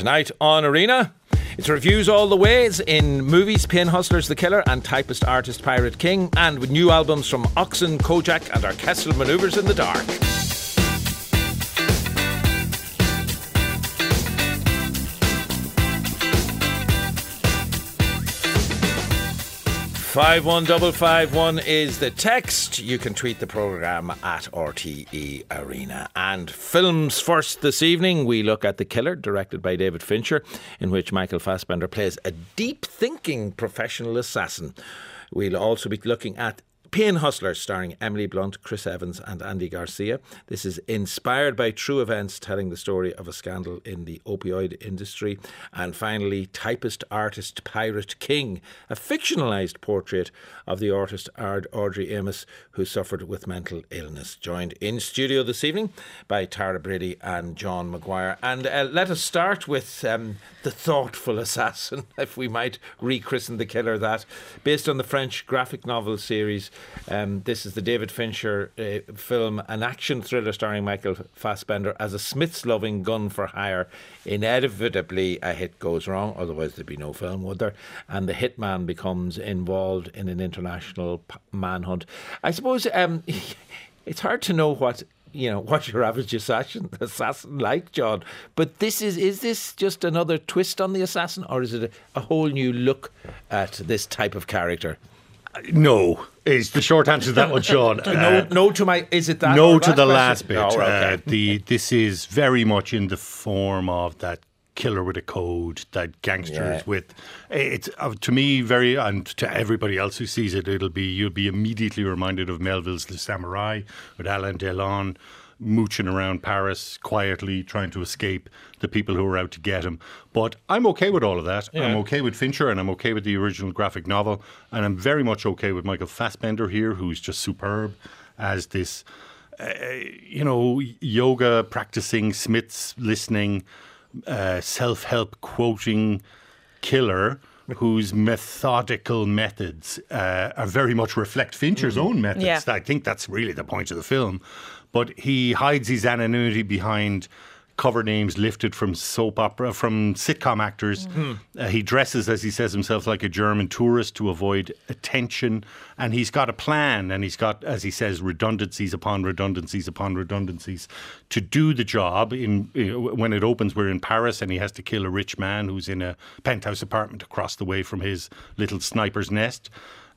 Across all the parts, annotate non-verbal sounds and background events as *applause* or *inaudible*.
Tonight on Arena, it's reviews all the ways in movies Pain Hustlers the Killer and Typist Artist Pirate King, and with new albums from Oxen, Kojak, and Orchestral Maneuvers in the Dark. 51551 is the text. You can tweet the programme at RTE Arena. And films first this evening, we look at The Killer, directed by David Fincher, in which Michael Fassbender plays a deep thinking professional assassin. We'll also be looking at Pain Hustler, starring Emily Blunt, Chris Evans, and Andy Garcia. This is inspired by true events telling the story of a scandal in the opioid industry. And finally, Typist Artist Pirate King, a fictionalised portrait of the artist Ard Audrey Amiss, who suffered with mental illness. Joined in studio this evening by Tara Brady and John McGuire. And uh, let us start with um, The Thoughtful Assassin, *laughs* if we might rechristen the killer that, based on the French graphic novel series. Um, this is the David Fincher uh, film, an action thriller starring Michael Fassbender as a Smith's loving gun for hire. Inevitably, a hit goes wrong, otherwise, there'd be no film, would there? And the hitman becomes involved in an international manhunt. I suppose um, *laughs* it's hard to know what you know what your average assassin *laughs* assassin like, John. But this is is this just another twist on the assassin, or is it a, a whole new look at this type of character? No, is the short answer to that one, Sean. *laughs* no, uh, no to my. Is it that? No to the last bit. Oh, okay. uh, the this is very much in the form of that killer with a code, that gangsters Yeah. with. It's uh, to me very, and to everybody else who sees it, it'll be you'll be immediately reminded of Melville's The Samurai with Alain Delon mooching around Paris quietly, trying to escape the people who are out to get him. But I'm okay with all of that. I'm okay with Fincher, and I'm okay with the original graphic novel, and I'm very much okay with Michael Fassbender here, who's just superb as this uh, you know, yoga practicing, Smiths listening, uh, self help quoting killer whose methodical methods uh, are very much reflect Fincher's own methods. Yeah. I think that's really the point of the film. But he hides his anonymity behind cover names lifted from soap opera, from sitcom actors. Uh, he dresses, as he says himself, like a German tourist to avoid attention. And he's got a plan, and he's got, as he says, redundancies upon redundancies upon redundancies to do the job. In when it opens, we're in Paris, and he has to kill a rich man who's in a penthouse apartment across the way from his little sniper's nest.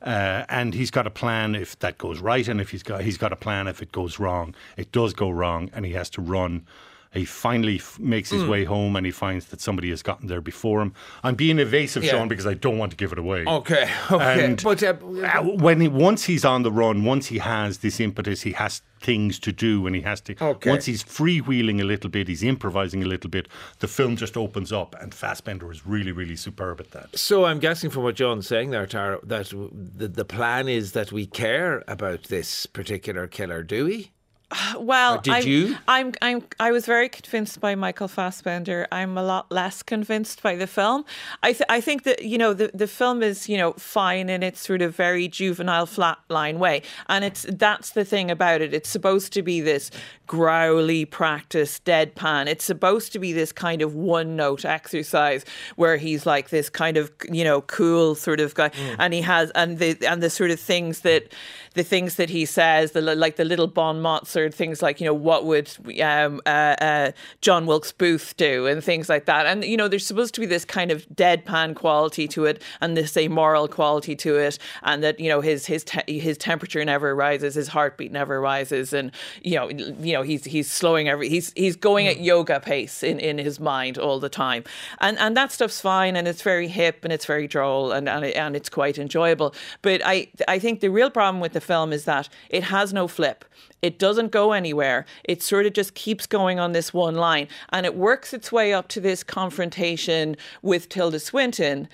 Uh, and he's got a plan if that goes right, and if he's got he's got a plan if it goes wrong. It does go wrong, and he has to run. He finally f- makes his way home, and he finds that somebody has gotten there before him. I'm being evasive, Yeah. Sean, because I don't want to give it away. Okay, *laughs* okay. And- but uh, Uh, when he, once he's on the run, once he has this impetus, he has things to do, and he has to. Okay. Once he's freewheeling a little bit, he's improvising a little bit. The film just opens up, and Fassbender is really, really superb at that. So I'm guessing from what John's saying there, Tara, that the, the plan is that we care about this particular killer, do we? *sighs* Well, Or did I'm, you? I'm, I'm, I was very convinced by Michael Fassbender. I'm a lot less convinced by the film. I, th- I think that you know the, the film is you know fine in its sort of very juvenile flatline way, and it's that's the thing about it. It's supposed to be this growly practice, deadpan. It's supposed to be this kind of one note exercise where he's like this kind of you know cool sort of guy, mm. and he has and the and the sort of things that the things that he says, the like the little bon mots or things like you know what would um, uh, uh, John Wilkes Booth do and things like that. And you know there's supposed to be this kind of deadpan quality to it and this amoral quality to it, and that you know his his te- his temperature never rises, his heartbeat never rises, and you know you know he's he's slowing every he's he's going at yoga pace in, in his mind all the time, and and that stuff's fine and it's very hip and it's very droll and and, it, and it's quite enjoyable. But I I think the real problem with the film is that it has no flip. It doesn't go anywhere. It sort of just keeps going on this one line, and it works its way up to this confrontation with Tilda Swinton,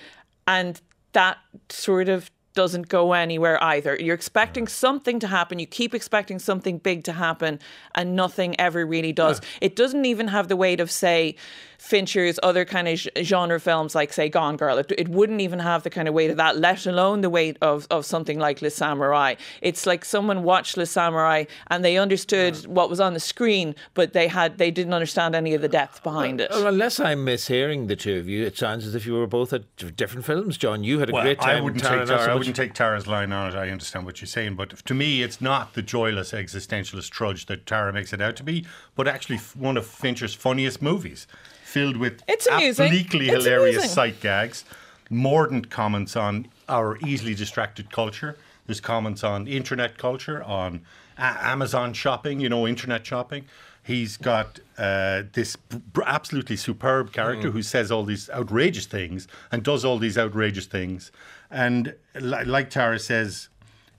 and that sort of doesn't go anywhere either. You're expecting something to happen. You keep expecting something big to happen, and nothing ever really does. It doesn't even have the weight of, say, Fincher's other kind of genre films, like, say, Gone Girl. It, it wouldn't even have the kind of weight of that, let alone the weight of, of something like Le Samurai. It's like someone watched Le Samurai and they understood what was on the screen, but they had they didn't understand any of the depth behind it. Well, unless I'm mishearing the two of you, it sounds as if you were both at different films. John, you had a Well, great time. I wouldn't Tara, take not so Tara, I wouldn't take Tara's line on it. I understand what you're saying, but to me, it's not the joyless existentialist trudge that Tara makes it out to be, but actually one of Fincher's funniest movies, filled with It's amusing. absolutely It's hilarious amusing. sight gags, mordant comments on our easily distracted culture. There's comments on internet culture, on a- Amazon shopping, you know, internet shopping. He's got uh, this b- b- absolutely superb character who says all these outrageous things and does all these outrageous things. And like Tara says,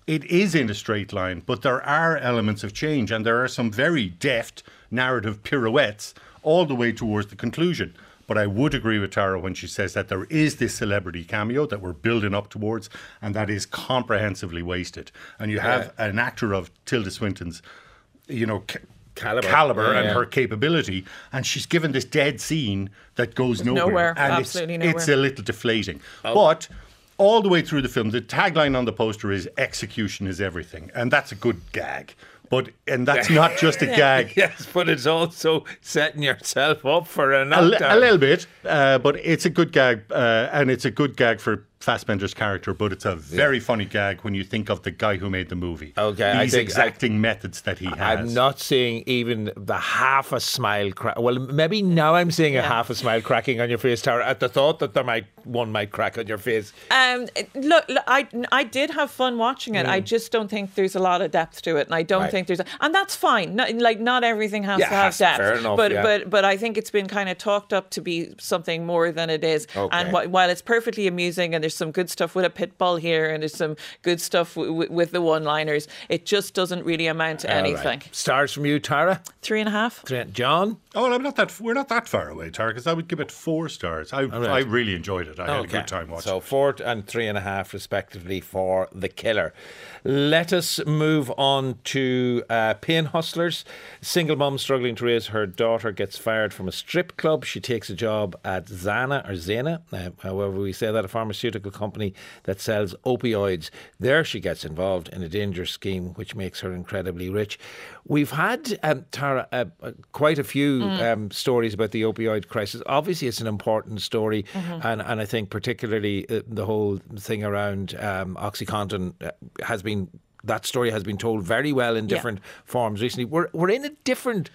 it is in a straight line, but there are elements of change and there are some very deft narrative pirouettes all the way towards the conclusion. But I would agree with Tara when she says that there is this celebrity cameo that we're building up towards and that is comprehensively wasted. And you have an actor of Tilda Swinton's, you know, ca- Caliber. caliber Yeah, and yeah. her capability, and she's given this dead scene that goes nowhere. Nowhere, and absolutely it's, nowhere. It's a little deflating. Oh. But all the way through the film, the tagline on the poster is "Execution is everything," and that's a good gag. But and that's *laughs* not just a gag. *laughs* Yes, but it's also setting yourself up for a A, knockdown. a little bit, uh, but it's a good gag, uh, and it's a good gag for Fassbender's character. But it's a very funny gag when you think of the guy who made the movie. Okay, I these think- exacting methods that he has. I'm not seeing even the half a smile crack. Well, maybe now I'm seeing a half a smile cracking on your face, Tara, at the thought that there might one might crack on your face. Um, look, look, I I did have fun watching it. I just don't think there's a lot of depth to it, and I don't Mm. Right. think there's, a, and that's fine. Not, like not everything has Yeah, to have has- depth, fair enough, but yeah. but but I think it's been kind of talked up to be something more than it is. Okay. And wh- while it's perfectly amusing, and there's some good stuff with a pit bull here, and there's some good stuff w- w- with the one-liners, it just doesn't really amount to All right. anything. Stars from you, Tara. Three and a half. Three- John. Oh, well, I'm not that. We're not that far away, Tara, because I would give it four stars. I, I really enjoyed it. I had a good time watching. So four and three and a half, respectively, for the killer. Let us move on to uh, pain hustlers. Single mom struggling to raise her daughter gets fired from a strip club. She takes a job at Zana or Zena, uh, however we say that, a pharmaceutical company that sells opioids. There she gets involved in a dangerous scheme which makes her incredibly rich. We've had, um, Tara, uh, uh, quite a few um, stories about the opioid crisis. Obviously, it's an important story, and, and I think particularly uh, the whole thing around um, OxyContin uh, has been. That story has been told very well in Yeah. different forms recently. We're we're in a different,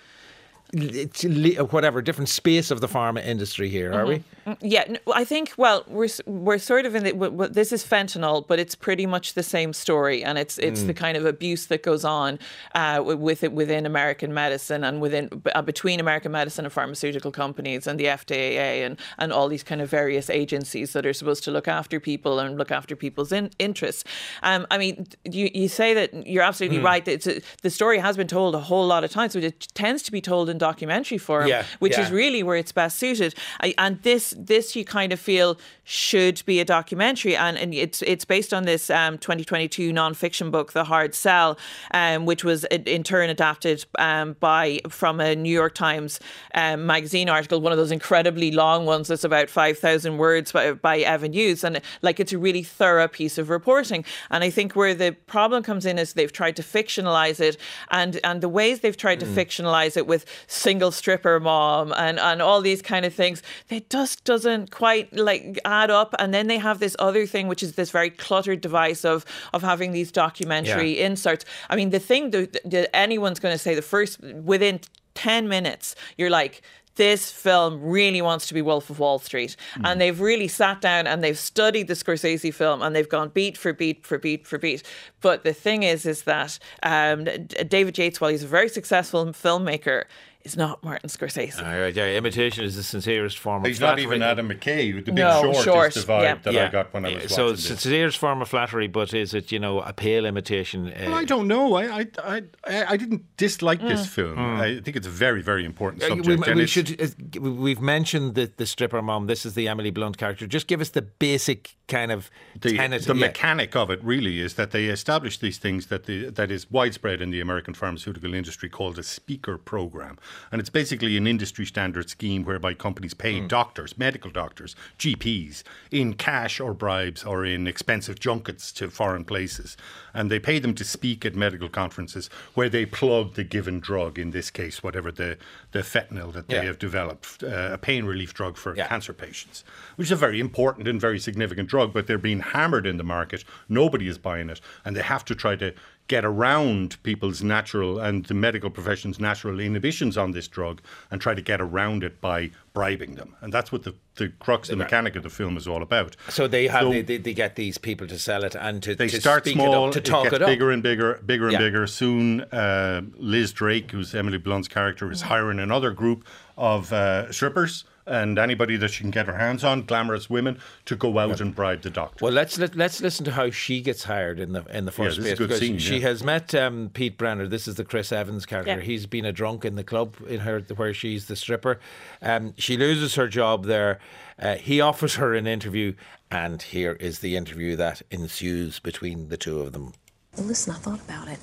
it's whatever, different space of the pharma industry here, are we? Yeah, I think. Well, we're we're sort of in the. This is fentanyl, but it's pretty much the same story, and it's it's the kind of abuse that goes on uh, with it within American medicine and within uh, between American medicine and pharmaceutical companies and the FDA and and all these kind of various agencies that are supposed to look after people and look after people's in, interests. Um, I mean, you you say that you're absolutely right. That it's a, the story has been told a whole lot of times, but it tends to be told in documentary form, Yeah, which yeah. is really where it's best suited. I, and this this you kind of feel should be a documentary, and, and it's it's based on this um, 2022 nonfiction book, The Hard Sell, um, which was in in turn adapted um, by from a New York Times um, magazine article, one of those incredibly long ones that's about 5,000 words by, by Evan Hughes, and like it's a really thorough piece of reporting. And I think where the problem comes in is they've tried to fictionalize it, and and the ways they've tried to fictionalize it with single stripper mom and and all these kind of things, it just doesn't quite like add up. And then they have this other thing, which is this very cluttered device of of having these documentary Yeah. inserts. I mean, the thing that, that anyone's going to say the first within ten minutes, you're like. This film really wants to be Wolf of Wall Street. And they've really sat down and they've studied the Scorsese film and they've gone beat for beat for beat for beat. But the thing is, is that um, David Yates, while he's a very successful filmmaker, is not Martin Scorsese. All right, yeah, imitation is the sincerest form of flattery. He's not flattery. even Adam McKay with the big No, short, Short, is the vibe yeah. that I got when I was so watching it's this. sincerest form of flattery, but is it you know a pale imitation? Uh, Well, I don't know. I I, I, I I didn't dislike this film. I think it's a very, very important Uh, subject. we, we should uh, we've mentioned the, the stripper mom. This is the Emily Blunt character. Just give us the basic kind of the, tenet. the yeah. mechanic of it really is that they establish these things that the, that is widespread in the American pharmaceutical industry called a speaker program, and it's basically an industry standard scheme whereby companies pay Hmm. doctors, medical doctors, GPs in cash or bribes or in expensive junkets to foreign places, and they pay them to speak at medical conferences where they plug the given drug. In this case, whatever the the fentanyl that they Yeah. have developed, uh, a pain relief drug for Yeah. cancer patients, which is a very important and very significant drug, but they're being hammered in the market. Nobody is buying it, and they have to try to get around people's natural and the medical profession's natural inhibitions on this drug and try to get around it by bribing them. And that's what the, the crux, the mechanic of the film is all about. So they have So- they, they, they get these people to sell it and to, they to start speak small, it up, to talk gets it up. bigger and bigger, bigger and Yeah. bigger. Soon, uh, Liz Drake, who's Emily Blunt's character, is hiring another group of uh, strippers and anybody that she can get her hands on, glamorous women, to go out and bribe the doctor. Well, let's let, let's listen to how she gets hired in the in the first this is a place because scene, she yeah. has met um, Pete Brenner. This is the Chris Evans character. Yeah. He's been a drunk in the club in her where she's the stripper. Um, she loses her job there. Uh, he offers her an interview, and here is the interview that ensues between the two of them. Well, listen, I thought about it.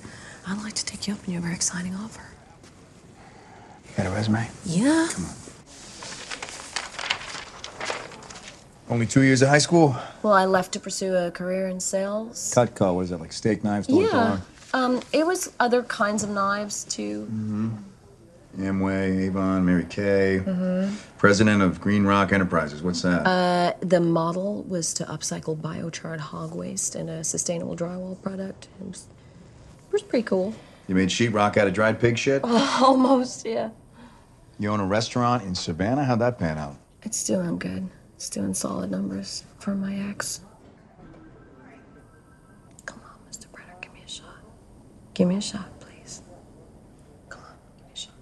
I'd like to take you up on your very exciting offer. You got a resume? Yeah? Only two years of high school? Well, I left to pursue a career in sales. Cutco, what is that, like steak knives? Yeah. Um, it was other kinds of knives too. Amway, Avon, Mary Kay. Mm-hmm. President of Green Rock Enterprises. What's that? Uh, the model was to upcycle biochar hog waste in a sustainable drywall product. It was, it was pretty cool. you made sheetrock out of dried pig shit? *laughs* Almost, yeah. You own a restaurant in Savannah? How'd that pan out? It's doing good. It's doing solid numbers for my ex. Come on, Mr. Brenner, give me a shot. Give me a shot, please. Come on, give me a shot.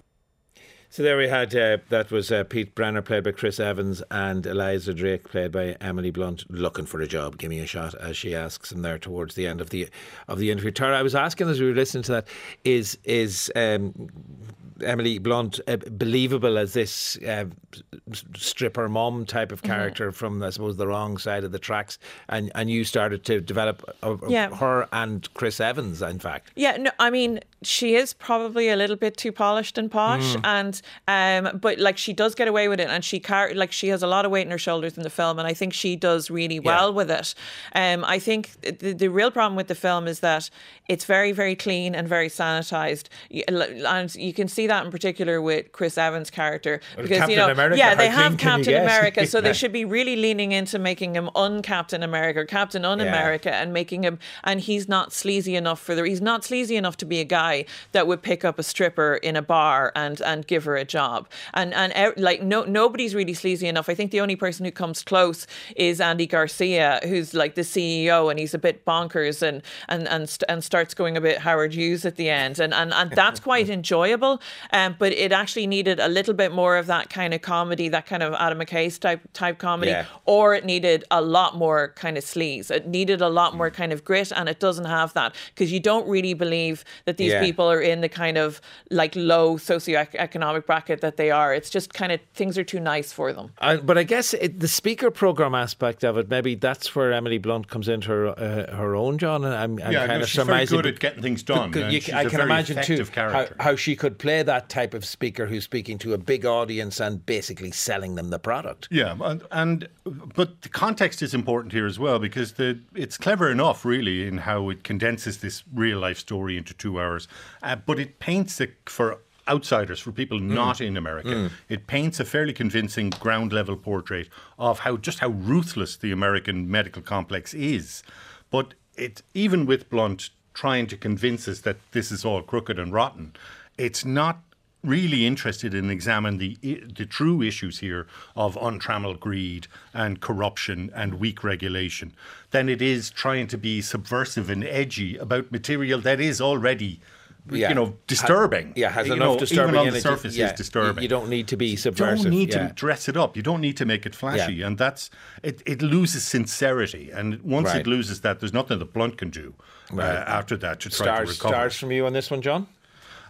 So there we had uh, that was uh, Pete Brenner played by Chris Evans and Eliza Drake played by Emily Blunt looking for a job. Give me a shot as she asks him there towards the end of the of the interview. Tara, I was asking as we were listening to that is is um, Emily Blunt uh, believable as this uh, stripper mom type of character from I suppose the wrong side of the tracks and and you started to develop uh, Yeah. her and Chris Evans in fact. Yeah, no, I mean, she is probably a little bit too polished and posh, and um, but like she does get away with it, and she car- like she has a lot of weight in her shoulders in the film, and I think she does really well with it. Um, I think the, the real problem with the film is that it's very, very clean and very sanitized, and you can see that in particular with Chris Evans' character because Captain you know, America, yeah, they have Captain? America, so *laughs* Yeah. they should be really leaning into making him un-Captain America, or Captain Un-America, and making him, and he's not sleazy enough for the, he's not sleazy enough to be a guy that would pick up a stripper in a bar and and give her a job, and and like no nobody's really sleazy enough. I think the only person who comes close is Andy Garcia, who's like the CEO, and he's a bit bonkers and and and st- and starts going a bit Howard Hughes at the end, and and and that's *laughs* quite enjoyable. Um, but it actually needed a little bit more of that kind of comedy, that kind of Adam McKay type type comedy, Yeah. or it needed a lot more kind of sleaze. It needed a lot more kind of grit, and it doesn't have that because you don't really believe that these Yeah. People are in the kind of like low socioeconomic bracket that they are. It's just kind of things are too nice for them. I, but I guess it, the speaker program aspect of it, maybe that's where Emily Blunt comes into her uh, her own, John. And I'm, I'm Yeah, kind no, of she's very good at getting things done, Good- and you- she's I a can very imagine too how, how she could play that type of speaker who's speaking to a big audience and basically selling them the product. Yeah, and, and but the context is important here as well because the it's clever enough, really, in how it condenses this real life story into two hours, uh, but it paints it for outsiders, for people not in America. It paints a fairly convincing ground level portrait of how just how ruthless the American medical complex is. But it even with Blunt trying to convince us that this is all crooked and rotten, it's not really interested in examining the the true issues here of untrammeled greed and corruption and weak regulation than it is trying to be subversive and edgy about material that is already Yeah. you know disturbing Ha- yeah, has you enough know, disturbing even on the surface Yeah, is disturbing You don't need to be subversive. you don't need yeah. to dress it up. You don't need to make it flashy, Yeah. and that's it. It loses sincerity, and once Right. it loses that, there's nothing that Blunt can do uh, after that to try Stars, to recover. stars from you on this one, John.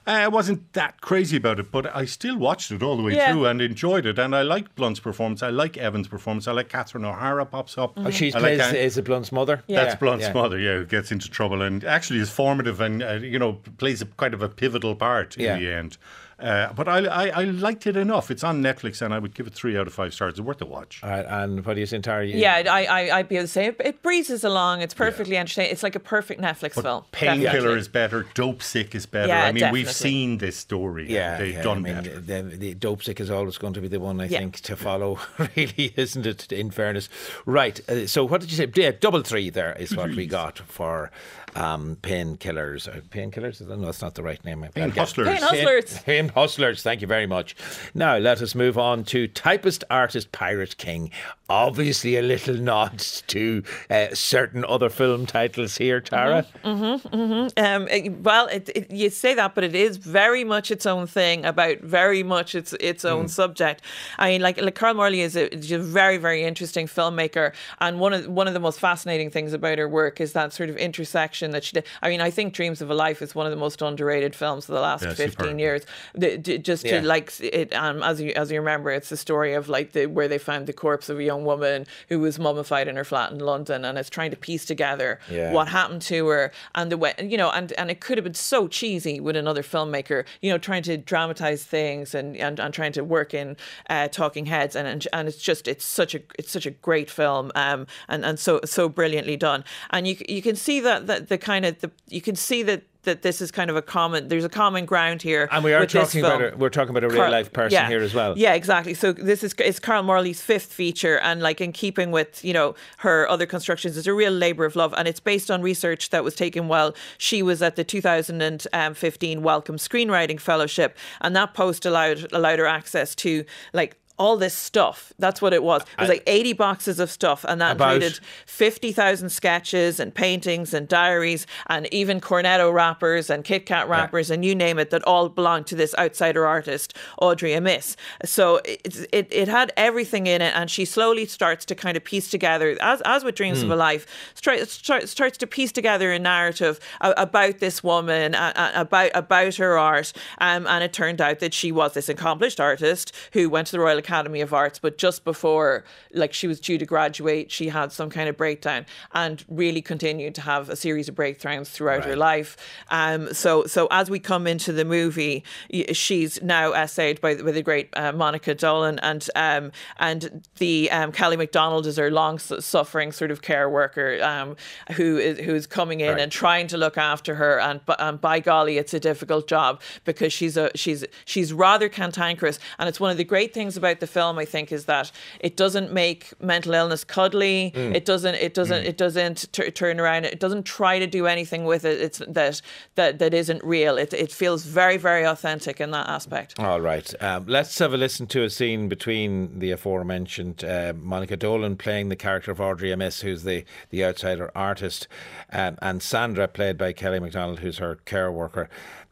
I wasn't that crazy about it, but I still watched it all the way Yeah. through and enjoyed it. And I liked Blunt's performance. I like Evan's performance. I like Catherine O'Hara pops up. Oh, she's I like plays An- is it Blunt's mother? Yeah. That's Blunt's yeah. mother, yeah, who gets into trouble and actually is formative and, uh, you know, plays a kind of a pivotal part Yeah. in the end. Uh, but I, I, I liked it enough. It's on Netflix and I would give it three out of five stars. It's worth a watch. All right, and what do you think, Tara? You- Yeah, I, I, I'd be able to say it, it breezes along. It's perfectly entertaining. It's like a perfect Netflix film. Painkiller is better. Dope Sick is better. Yeah, I mean, we've seen this story. Yeah, they've yeah, done I mean, better. The, the dope sick is always going to be the one I Yeah. think to follow, *laughs* really, isn't it? In fairness, right? Uh, so, what did you say? Yeah, double three. There is what we got for um, painkillers. Uh, painkillers? No, that's not the right name. Pain Hustlers. Pain Hustlers. Pain Hustlers. Thank you very much. Now let us move on to typist, artist, pirate, king. Obviously, a little *laughs* nod to uh, certain other film titles here, Tara. Um, it- well, it, it, you say that, but it is very much its own thing about very much its its own subject. I mean, like, like Carol Morley is a, is a very very interesting filmmaker, and one of one of the most fascinating things about her work is that sort of intersection that she did. I mean, I think Dreams of a Life is one of the most underrated films of the last Yeah, fifteen superb. years. The, d- just Yeah. to like it, um, as you as you remember, it's the story of like the where they found the corpse of a young woman who was mummified in her flat in London, and it's trying to piece together Yeah. what happened to her and the way you know and and it could have been so cheesy with another filmmaker you know trying to dramatize things and and, and trying to work in uh, talking heads and, and and it's just it's such a it's such a great film um and and so so brilliantly done and you you can see that that the kind of the you can see that that this is kind of a common there's a common ground here And we are talking about a, we're talking about a real Carl- life person yeah. here as well. Yeah, exactly. So this is it's Carol Morley's fifth feature, and like in keeping with you know her other constructions, it's a real labour of love, and it's based on research that was taken while she was at the 2015 Wellcome Screenwriting Fellowship, and that post allowed allowed her access to like. All this stuff. That's what it was. It was like 80 boxes of stuff, and that About- included 50,000 sketches and paintings and diaries and even Cornetto wrappers and Kit Kat wrappers and you name it that all belonged to this outsider artist, Audrey Amiss. So it, it, it had everything in it and she slowly starts to kind of piece together, as, as with Dreams of a Life, start, start, starts to piece together a narrative about this woman, about, about her art. Um, and it turned out that she was this accomplished artist who went to the Royal Academy of Arts, but just before like she was due to graduate, she had some kind of breakdown and really continued to have a series of breakdowns throughout her life. Um, so so as we come into the movie, she's now essayed by the, by the great uh, Monica Dolan and um, and the um, Kelly MacDonald is her long suffering sort of care worker um, who is who's coming in and trying to look after her and, and by golly it's a difficult job because she's a she's she's rather cantankerous. And it's one of the great things about the film I think is that it doesn't make mental illness cuddly. It doesn't it doesn't it doesn't t- turn around. It doesn't try to do anything with it. It's that that that isn't real. It it feels very very authentic in that aspect. All right. Um, let's have a listen to a scene between the aforementioned uh, Monica Dolan playing the character of Audrey Amiss, who's the, the outsider artist, um, and Sandra, played by Kelly MacDonald, who's her care worker.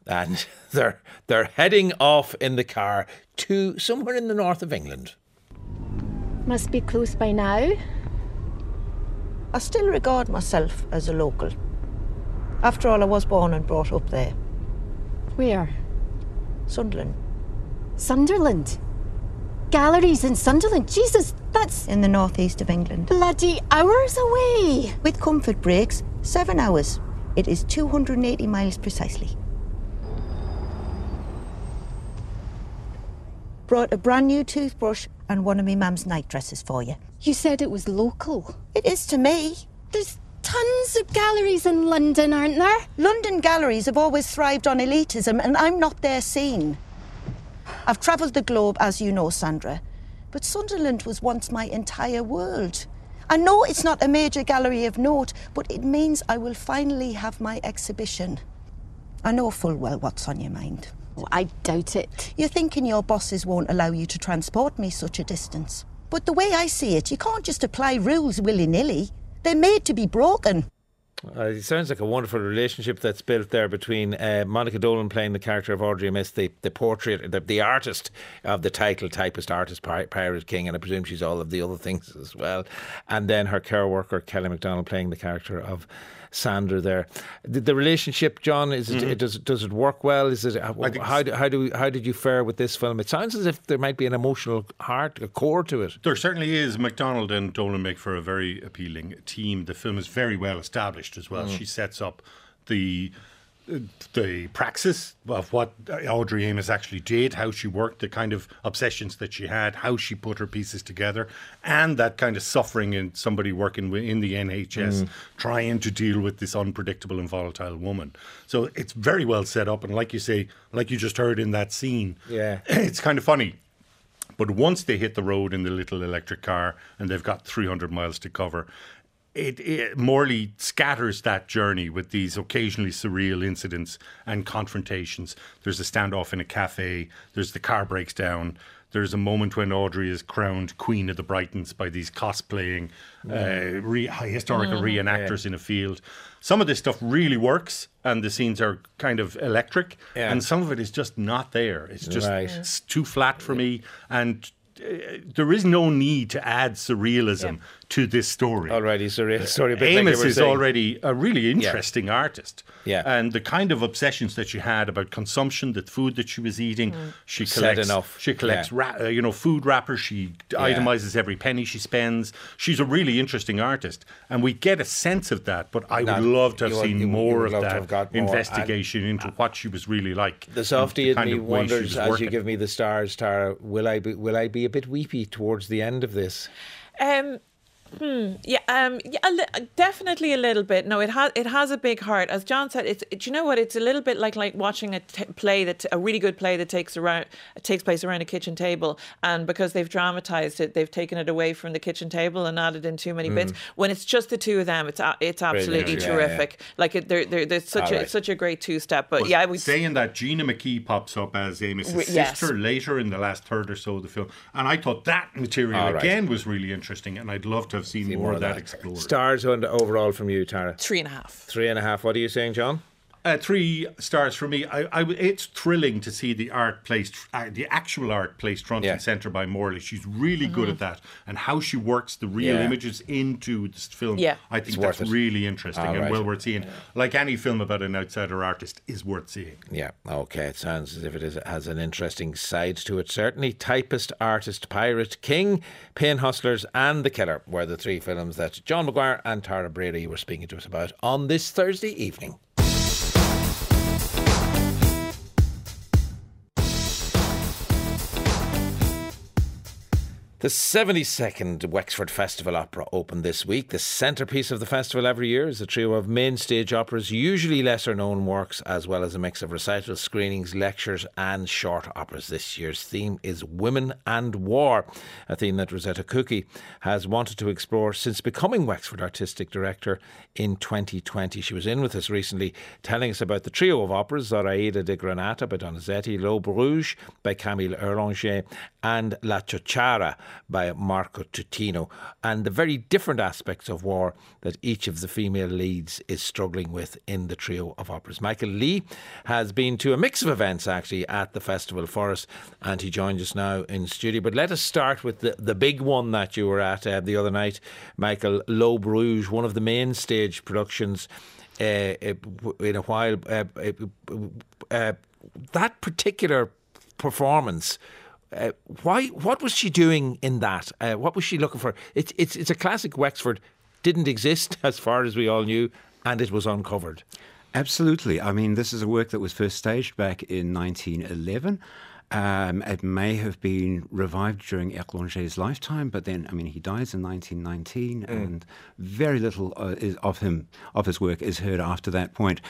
And *laughs* they're, they're heading off in the car to somewhere in the north of England. Must be close by now. I still regard myself as a local. After all, I was born and brought up there. Where? Sunderland, Sunderland. Galleries in Sunderland. Jesus, that's in the northeast of England. bloody hours away. With comfort breaks, seven hours. It is 280 miles precisely. Brought a brand new toothbrush and one of my mum's night dresses for you. You said it was local. It is to me. There's tons of galleries in London, aren't there? London galleries have always thrived on elitism, and I'm not their scene. I've travelled the globe, as you know, Sandra, but Sunderland was once my entire world. I know it's not a major gallery of note, but it means I will finally have my exhibition. I know full well what's on your mind. I doubt it. You're thinking your bosses won't allow you to transport me such a distance. But the way I see it, you can't just apply rules willy nilly. They're made to be broken. Uh, it sounds like a wonderful relationship that's built there between uh, Monica Dolan playing the character of Audrey Amiss, the, the portrait, the, the artist of the title, typist, artist, pirate king, and I presume she's all of the other things as well. And then her care worker, Kelly MacDonald, playing the character of Sandra there. The, the relationship, John, is it, Mhm. does does it work well? Is it how, how, do, how do we, how did you fare with this film? It sounds as if there might be an emotional heart, a core to it. There certainly is. MacDonald and Dolan make for a very appealing team. The film is very well established as well. Mm. She sets up the the praxis of what Audrey Amiss actually did, how she worked, the kind of obsessions that she had, how she put her pieces together, and that kind of suffering in somebody working in the NHS, Mm. trying to deal with this unpredictable and volatile woman. So it's very well set up, and like you say, like you just heard in that scene, Yeah. *clears throat* it's kind of funny. But once they hit the road in the little electric car and they've got 300 miles to cover, it, it Morley scatters that journey with these occasionally surreal incidents and confrontations. There's a standoff in a cafe. There's the car breaks down. There's a moment when Audrey is crowned Queen of the Brightons by these cosplaying uh, re- historical Mm. reenactors in a field. Some of this stuff really works, and the scenes are kind of electric, Yeah. and some of it is just not there. It's just Right. it's too flat for me, and uh, there is no need to add surrealism to this story. Already, surreal story. but like Amiss were is saying- already a really interesting artist. Yeah. And the kind of obsessions that she had about consumption, the food that she was eating, she Said collects enough. She collects Yeah. ra- uh, you know, food wrappers. She itemizes every penny she spends. She's a really interesting artist. And we get a sense of that, but I No, would love to have seen would- more of that more. investigation into what she was really like. The and softy the in kind me of way she wonders, was as you give me the stars, Tara, will I be will I be a bit weepy towards the end of this? Um, hmm, yeah, um, yeah, a li- definitely a little bit. No, it has it has a big heart. As John said, it's it, you know what? It's a little bit like like watching a t- play that a really good play that takes around takes place around a kitchen table, and because they've dramatized it, they've taken it away from the kitchen table and added in too many bits. Mm. When it's just the two of them, it's a- it's absolutely yeah, yeah. terrific. Like it, they're, they're, there's such All a right. such a great two step. But But yeah, I would saying that Gina McKee pops up as Amiss's Re- yes. sister later in the last third or so of the film, and I thought that material All right. again was really interesting, and I'd love to have seen more, of that, explored. Stars on overall from you, Tara. three and a half. Three and a half. What are you saying, John? Uh, three stars for me. I, I, it's thrilling to see the art placed, uh, the actual art placed front Yeah. and centre by Morley. She's really good at that, and how she works the real Yeah. images into this film. Yeah. I think It's that's really interesting All and right. well worth seeing. Like any film about an outsider artist is worth seeing. Yeah, okay. It sounds as if it is, has an interesting side to it. Certainly, Typist, Artist, Pirate, King, Pain Hustlers, and The Killer were the three films that John McGuire and Tara Brady were speaking to us about on this Thursday evening. The 72nd Wexford Festival Opera opened this week. The centrepiece of the festival every year is a trio of main stage operas, usually lesser known works, as well as a mix of recitals, screenings, lectures, and short operas. This year's theme is Women and War, a theme that Rosetta Cucchi has wanted to explore since becoming Wexford Artistic Director in 2020. She was in with us recently telling us about the trio of operas Zoraida de Granata by Donizetti, L'Aube rouge by Camille Erlanger, and La Ciociara by Marco Tutino, and the very different aspects of war that each of the female leads is struggling with in the trio of operas. Michael Lee has been to a mix of events actually at the festival for us, and he joins us now in studio. But let us start with the, the big one that you were at uh, the other night, Michael L'Aube rouge, one of the main stage productions. Uh, in a while, uh, uh, that particular performance uh, why? What was she doing in that? Uh, what was she looking for? It's it's it's a classic Wexford. Didn't exist *laughs* as far as we all knew, and it was uncovered. Absolutely. I mean, this is a work that was first staged back in 1911. Um, it may have been revived during Erlanger's lifetime, but then, I mean, he dies in 1919, and very little uh, is of him, of his work, is heard after that point.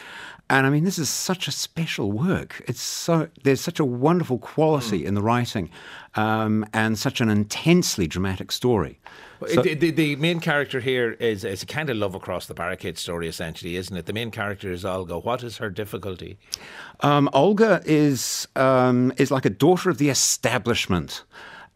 And I mean, this is such a special work. It's so there's such a wonderful quality in the writing, um, and such an intensely dramatic story. So- the, the, the main character here is is a kind of love across the barricade story, essentially, isn't it? The main character is Olga. What is her difficulty? Um, Olga is um, is like a daughter of the establishment,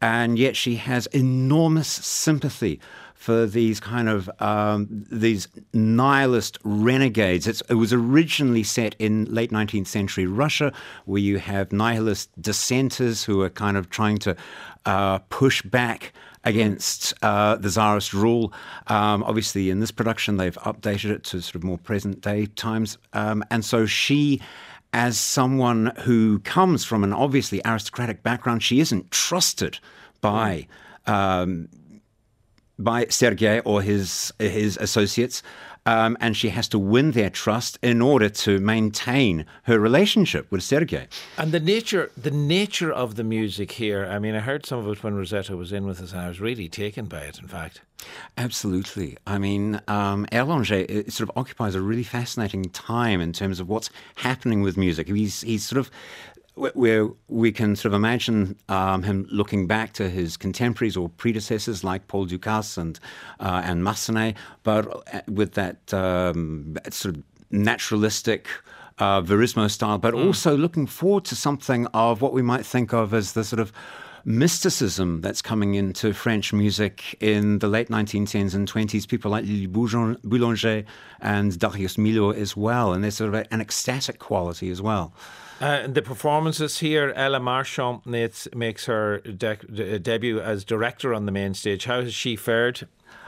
and yet she has enormous sympathy for these kind of um, these nihilist renegades. It's, it was originally set in late 19th century Russia, where you have nihilist dissenters who are kind of trying to uh, push back against uh, the Tsarist rule. Um, obviously, in this production, they've updated it to sort of more present day times. Um, and so she, as someone who comes from an obviously aristocratic background, she isn't trusted by. Um, by Sergei or his his associates, um, and she has to win their trust in order to maintain her relationship with Sergei. And the nature, the nature of the music here. I mean, I heard some of it when Rosetta was in with us, and I was really taken by it. In fact, absolutely. I mean, um, Erlanger sort of occupies a really fascinating time in terms of what's happening with music. He's he's sort of where we can sort of imagine um, him looking back to his contemporaries or predecessors like Paul Dukas and uh, and Massenet, but uh, with that um, sort of naturalistic. Uh, Verismo style, but mm. also looking forward to something of what we might think of as the sort of mysticism that's coming into French music in the late 1910s and 20s. People like Lili Boulanger and Darius Milhaud as well, and there's sort of an ecstatic quality as well. Uh, the performances here, Ella Marchment makes, makes her de- debut as director on the main stage. How has she fared?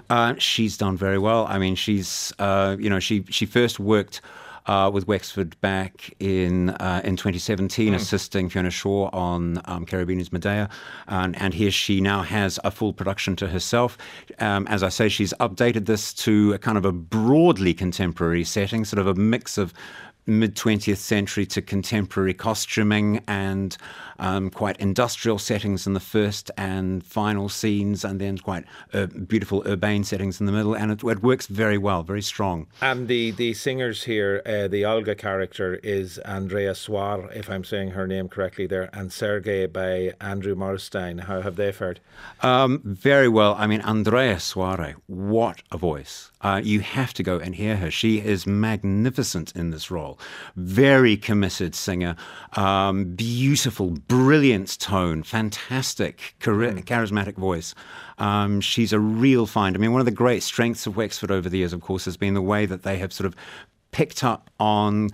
Uh, she's done very well. I mean, she's uh, you know she she first worked. Uh, with Wexford back in uh, in 2017, mm. assisting Fiona Shaw on um, Medea, and, and, here she now has a full production to herself. Um, as I say, she's updated this to a kind of a broadly contemporary setting, sort of a mix of mid 20th century to contemporary costuming and um, quite industrial settings in the first and final scenes, and then quite uh, beautiful urbane settings in the middle. And it, it, works very well, very strong. And the, the singers here, uh, the Olga character is Andrea Soare, if I'm saying her name correctly there, and Sergei by Andrew Morstein. How have they fared? Um, very well. I mean, Andrea Soare, what a voice. Uh, you have to go and hear her. She is magnificent in this role. Very committed singer, um, beautiful, brilliant tone, fantastic, char- mm. charismatic voice. Um, she's a real find. I mean, one of the great strengths of Wexford over the years, of course, has been the way that they have sort of picked up on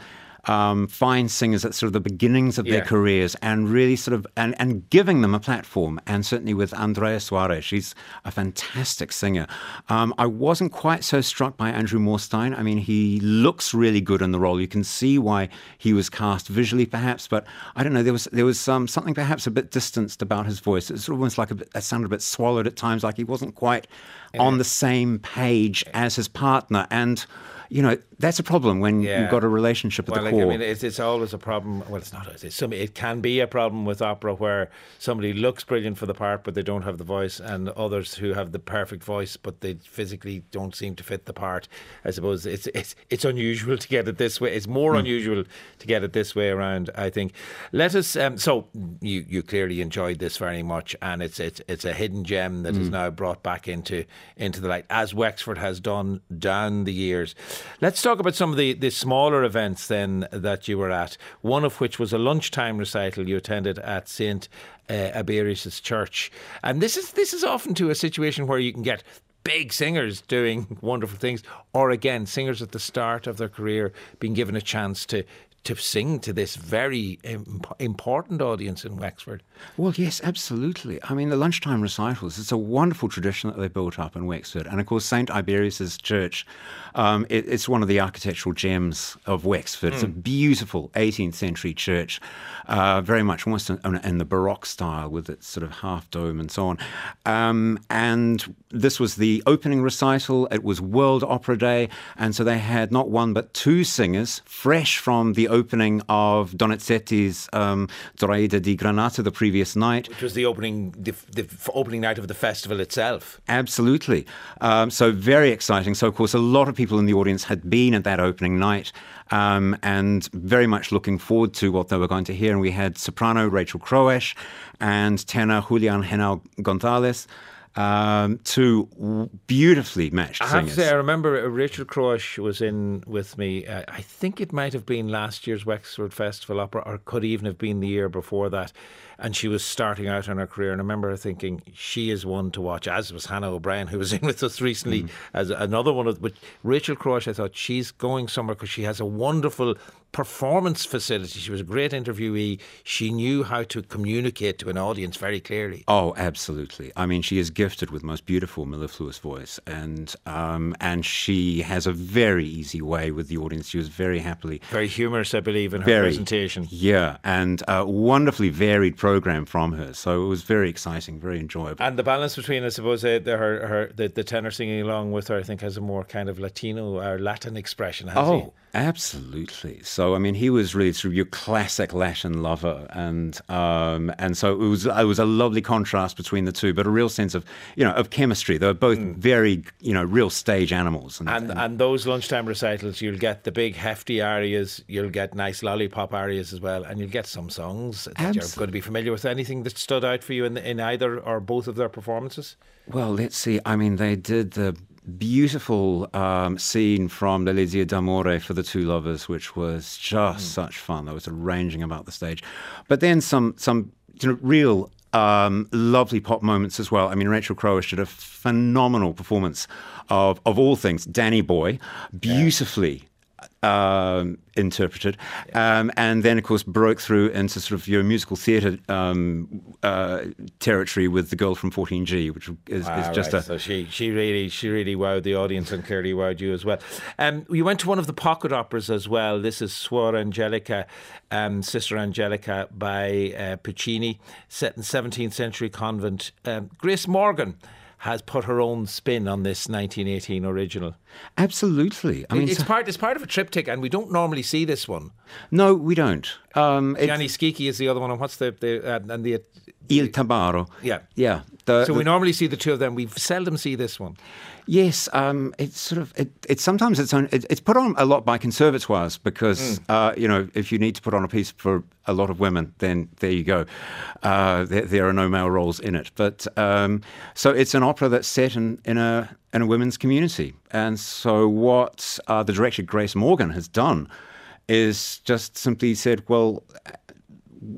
um, fine singers at sort of the beginnings of yeah. their careers and really sort of and, and giving them a platform. And certainly with Andrea Suarez, she's a fantastic singer. Um, I wasn't quite so struck by Andrew Morstein. I mean, he looks really good in the role. You can see why he was cast visually, perhaps, but I don't know. There was there was um, something perhaps a bit distanced about his voice. It It's almost like a bit, it sounded a bit swallowed at times, like he wasn't quite yeah. on the same page as his partner. And you know, that's a problem when yeah. you've got a relationship at well, the like, core. I mean, it's, it's always a problem. Well, it's not. It's some, it can be a problem with opera where somebody looks brilliant for the part, but they don't have the voice, and others who have the perfect voice, but they physically don't seem to fit the part. I suppose it's it's it's unusual *laughs* to get it this way. It's more mm. unusual to get it this way around. I think. Let us. Um, so you you clearly enjoyed this very much, and it's it's it's a hidden gem that mm. is hmm. now brought back into into the light, as Wexford has done down the years. Let's talk about some of the, the smaller events then that you were at. One of which was a lunchtime recital you attended at St. Uh, church. And this is this is often to a situation where you can get big singers doing *laughs* wonderful things, or again, singers at the start of their career being given a chance to to sing to this very important audience in Wexford. Well, yes, absolutely. I mean, the lunchtime recitals, it's a wonderful tradition that they built up in Wexford. And of course, St. Iberius' church, um, it, it's one of the architectural gems of Wexford. Mm. It's a hmm. beautiful 18th century church, uh, very much almost in, in, the Baroque style with its sort of half dome and so on. Um, and this was the opening recital. It was World Opera Day. And so they had not one, but two singers, fresh from the opening of Donizetti's um, Zoraida di Granata the previous night. Which was the opening, the, the opening night of the festival itself. Absolutely. Um, so very exciting. So, of course, a lot of people in the audience had been at that opening night. Um, and very much looking forward to what they were going to hear. And we had soprano Rachel Croash and tenor Julian Henao Gonzalez um, two beautifully matched I have to say, I remember Rachel Croash was in with me. Uh, I think it might have been last year's Wexford Festival Opera, or could even have been the year before that. And she was starting out in her career. And I remember her thinking she is one to watch, as was Hannah O'Brien, who was *laughs* in with us recently as another one of. But Rachel Croash, I thought she's going somewhere because she has a wonderful performance facility. She was a great interviewee. She knew how to communicate to an audience very clearly. Oh, absolutely. I mean, she is gifted with the most beautiful mellifluous voice, and um, and she has a very easy way with the audience. She was very happily Very humorous, I believe, in her very presentation. Yeah, and wonderfully varied program from her. So it was very exciting, very enjoyable. And the balance between, I suppose, the, her, her the, the tenor singing along with her, I think, has a more kind of Latino or Latin expression. Has he? Oh, absolutely. So I mean, he was really sort of your classic Latin lover, and um, and so it was it was a lovely contrast between the two, but a real sense of you know of chemistry. They were both very you know real stage animals, and, And and those lunchtime recitals, you'll get the big hefty arias, you'll get nice lollipop arias as well, and you'll get some songs that you're going to be familiar with. Anything that stood out for you in, in either or both of their performances? Well, let's see. I mean, they did the beautiful um, scene from L'elisir d'amore for the two lovers, which was just such fun. There was arranging about the stage, but then some some you know, real. Um, lovely pop moments as well. I mean, Rachel Croash did a phenomenal performance of, of all things, Danny Boy, beautifully um, interpreted, um, and then of course broke through into sort of your musical theatre um, uh, territory with the girl from 14G, which is, Ah, is just right. a so she she really she really wowed the audience and clearly wowed you as well. Um, you went to one of the pocket operas as well. This is Suor Angelica, um, Sister Angelica by uh, Puccini, set in 17th century convent. Um, Grace Morgan has put her own spin on this 1918 original. absolutely. I mean, it's so- part it's part of a triptych, and we don't normally see this one. no, we don't. Um, Gianni Schicchi is the other one, and what's the the uh, and the Il Tabarro. Yeah. yeah. The, so we normally see the two of them. We seldom see this one. Yes, um, it's sort of it, it's sometimes it's it, it's put on a lot by conservatoires because uh, you know if you need to put on a piece for a lot of women, then there you go. Uh, there, there are no male roles in it, but um, so it's an opera that's set in, in a in a women's community, and so what uh, the director Grace Morgan has done is just simply said, well,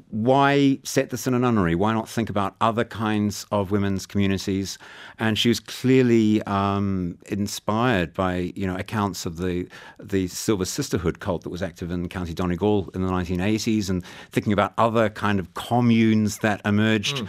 why set this in a nunnery? Why not think about other kinds of women's communities? And she was clearly um, inspired by you know accounts of the the Silver Sisterhood cult that was active in County Donegal in the 1980s, and thinking about other kind of communes that emerged.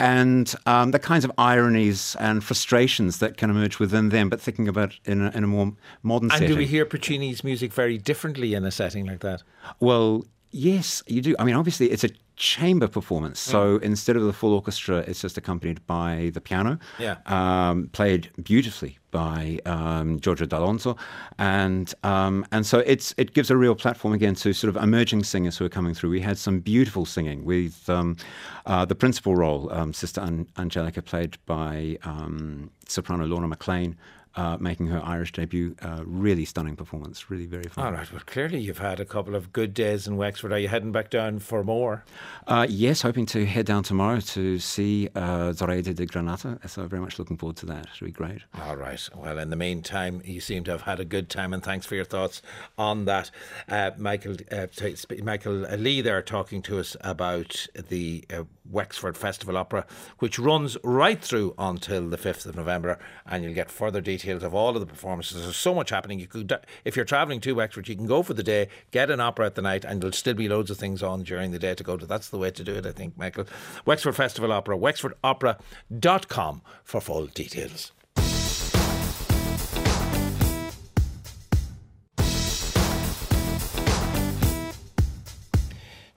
And um, the kinds of ironies and frustrations that can emerge within them, but thinking about it in a, in a more modern And setting. And do we hear Puccini's music very differently in a setting like that? Well, yes, you do. I mean, obviously, it's a chamber performance. So instead of the full orchestra, it's just accompanied by the piano. Yeah. Um, played beautifully by um, Giorgio D'Alonso, and um, and so it's it gives a real platform again to sort of emerging singers who are coming through. We had some beautiful singing with um, uh, the principal role, um, Sister An- Angelica, played by um, soprano Lorna McLean. Uh, making her Irish debut, uh, really stunning performance, really very fun. All right. Well, clearly you've had a couple of good days in Wexford. Are you heading back down for more? Uh, yes, hoping to head down tomorrow to see uh, Zoraida di Granata. So very much looking forward to that. It'll be great. All right. Well, in the meantime, you seem to have had a good time, and thanks for your thoughts on that. Uh, Michael, uh, Michael Lee, there talking to us about the uh, Wexford Festival Opera, which runs right through until the fifth of November, and you'll get further details of all of the performances. There's so much happening. You could, if you're travelling to Wexford, you can go for the day, get an opera at the night, and there'll still be loads of things on during the day to go to. That's the way to do it, I think, Michael. Wexford Festival Opera, wexfordopera.com for full details.